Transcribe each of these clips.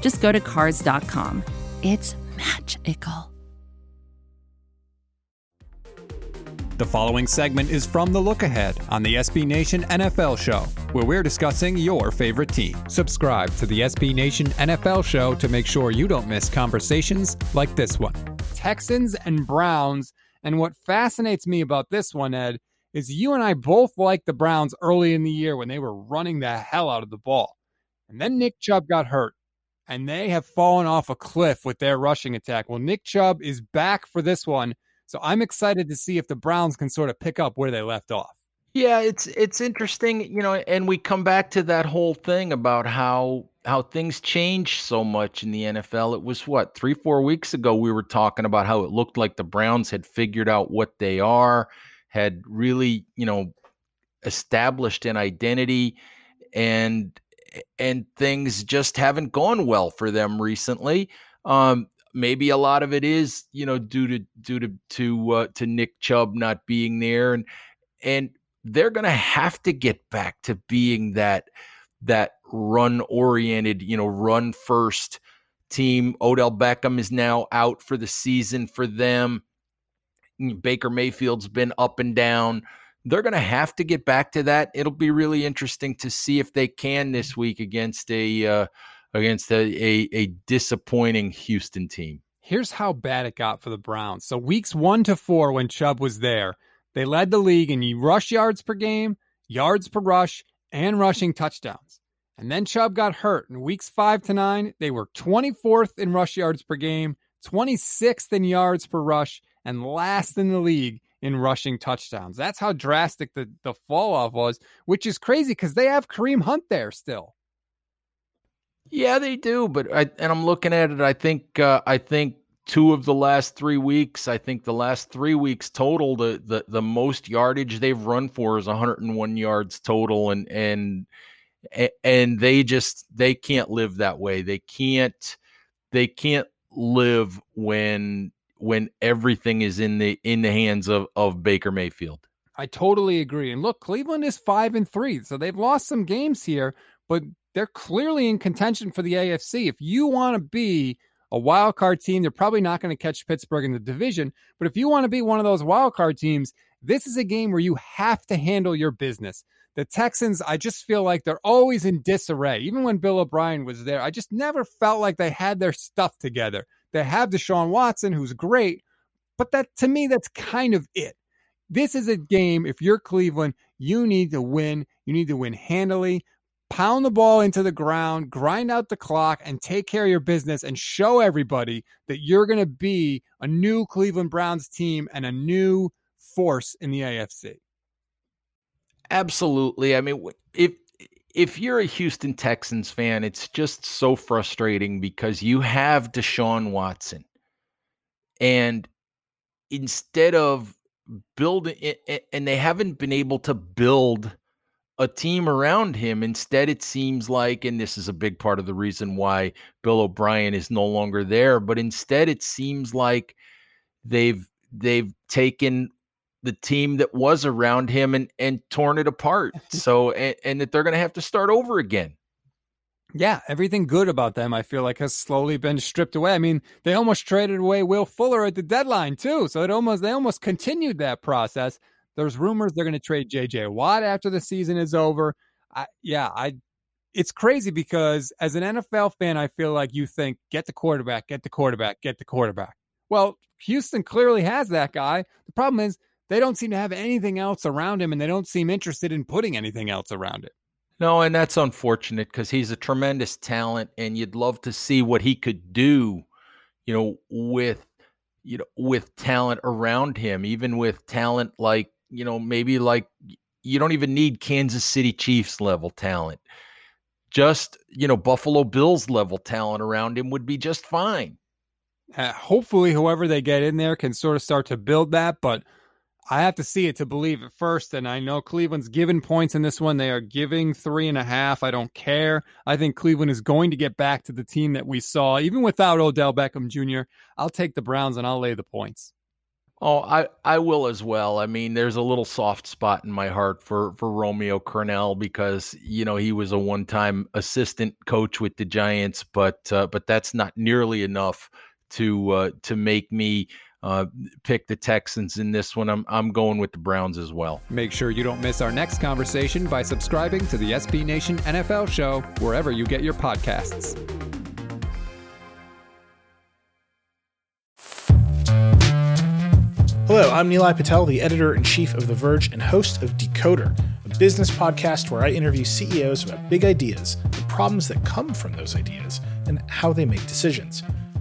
just go to Cars.com. It's magical. The following segment is from The Look Ahead on the SB Nation NFL Show, where we're discussing your favorite team. Subscribe to the SB Nation NFL Show to make sure you don't miss conversations like this one. Texans and Browns. And what fascinates me about this one, Ed, is you and I both liked the Browns early in the year when they were running the hell out of the ball. And then Nick Chubb got hurt, and they have fallen off a cliff with their rushing attack. Well, Nick Chubb is back for this one so I'm excited to see if the Browns can sort of pick up where they left off. Yeah, it's it's interesting, you know, and we come back to that whole thing about how how things change so much in the NFL. It was what, 3 4 weeks ago we were talking about how it looked like the Browns had figured out what they are, had really, you know, established an identity and and things just haven't gone well for them recently. Um, maybe a lot of it is you know due to due to to uh, to Nick Chubb not being there and and they're going to have to get back to being that that run oriented you know run first team. Odell Beckham is now out for the season for them. Baker Mayfield's been up and down they're going to have to get back to that it'll be really interesting to see if they can this week against a uh, against a, a, a disappointing Houston team. Here's how bad it got for the Browns. So weeks one to four, when Chubb was there, they led the league in rush yards per game, yards per rush, and rushing touchdowns. And then Chubb got hurt. In weeks five to nine, they were 24th in rush yards per game, 26th in yards per rush, and last in the league in rushing touchdowns. That's how drastic the, the fall off was, which is crazy because they have Kareem Hunt there still. Yeah, they do, but I and I'm looking at it. I think uh, I think two of the last three weeks. I think the last three weeks total, the the the most yardage they've run for is 101 yards total, and and and they just they can't live that way. They can't they can't live when when everything is in the in the hands of of Baker Mayfield. I totally agree. And look, Cleveland is five and three, so they've lost some games here, but they're clearly in contention for the AFC. If you want to be a wild card team, they're probably not going to catch Pittsburgh in the division. But if you want to be one of those wild card teams, this is a game where you have to handle your business. The Texans, I just feel like they're always in disarray. Even when Bill O'Brien was there, I just never felt like they had their stuff together. They have Deshaun Watson, who's great, but that to me, that's kind of it. This is a game, if you're Cleveland, you need to win. You need to win handily pound the ball into the ground, grind out the clock, and take care of your business and show everybody that you're going to be a new Cleveland Browns team and a new force in the AFC. Absolutely. I mean, if if you're a Houston Texans fan, it's just so frustrating because you have Deshaun Watson. And instead of building it, and they haven't been able to build a team around him. Instead, it seems like, and this is a big part of the reason why Bill O'Brien is no longer there, but instead it seems like they've they've taken the team that was around him and and torn it apart. So and, and that they're gonna have to start over again. Yeah, everything good about them, I feel like, has slowly been stripped away. I mean, they almost traded away Will Fuller at the deadline too, so it almost they almost continued that process. There's rumors they're going to trade JJ Watt after the season is over. I, yeah, I. It's crazy because as an NFL fan, I feel like you think get the quarterback, get the quarterback, get the quarterback. Well, Houston clearly has that guy. The problem is they don't seem to have anything else around him, and they don't seem interested in putting anything else around it. No, and that's unfortunate because he's a tremendous talent, and you'd love to see what he could do, you know, with you know with talent around him, even with talent like you know, maybe like you don't even need Kansas City Chiefs level talent. just, you know, Buffalo Bills level talent around him would be just fine. Uh, hopefully, whoever they get in there can sort of start to build that, but I have to see it to believe it first. And I know Cleveland's given points in this one. They are giving three and a half. I don't care. I think Cleveland is going to get back to the team that we saw, even without Odell Beckham Jr. I'll take the Browns and I'll lay the points. Oh, I, I will as well. I mean, there's a little soft spot in my heart for for Romeo Crennel because you know he was a one time assistant coach with the Giants, but uh, but that's not nearly enough to uh, to make me uh, pick the Texans in this one. I'm I'm going with the Browns as well. Make sure you don't miss our next conversation by subscribing to the SB Nation NFL show wherever you get your podcasts. Hello, I'm Nilay Patel, the editor in chief of The Verge and host of Decoder, a business podcast where I interview CEOs about big ideas, the problems that come from those ideas, and how they make decisions.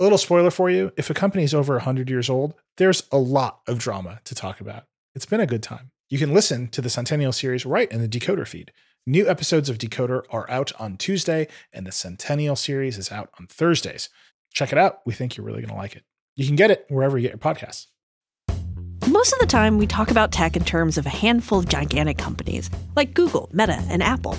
A little spoiler for you if a company is over 100 years old, there's a lot of drama to talk about. It's been a good time. You can listen to the Centennial series right in the Decoder feed. New episodes of Decoder are out on Tuesday, and the Centennial series is out on Thursdays. Check it out. We think you're really going to like it. You can get it wherever you get your podcasts. Most of the time, we talk about tech in terms of a handful of gigantic companies like Google, Meta, and Apple.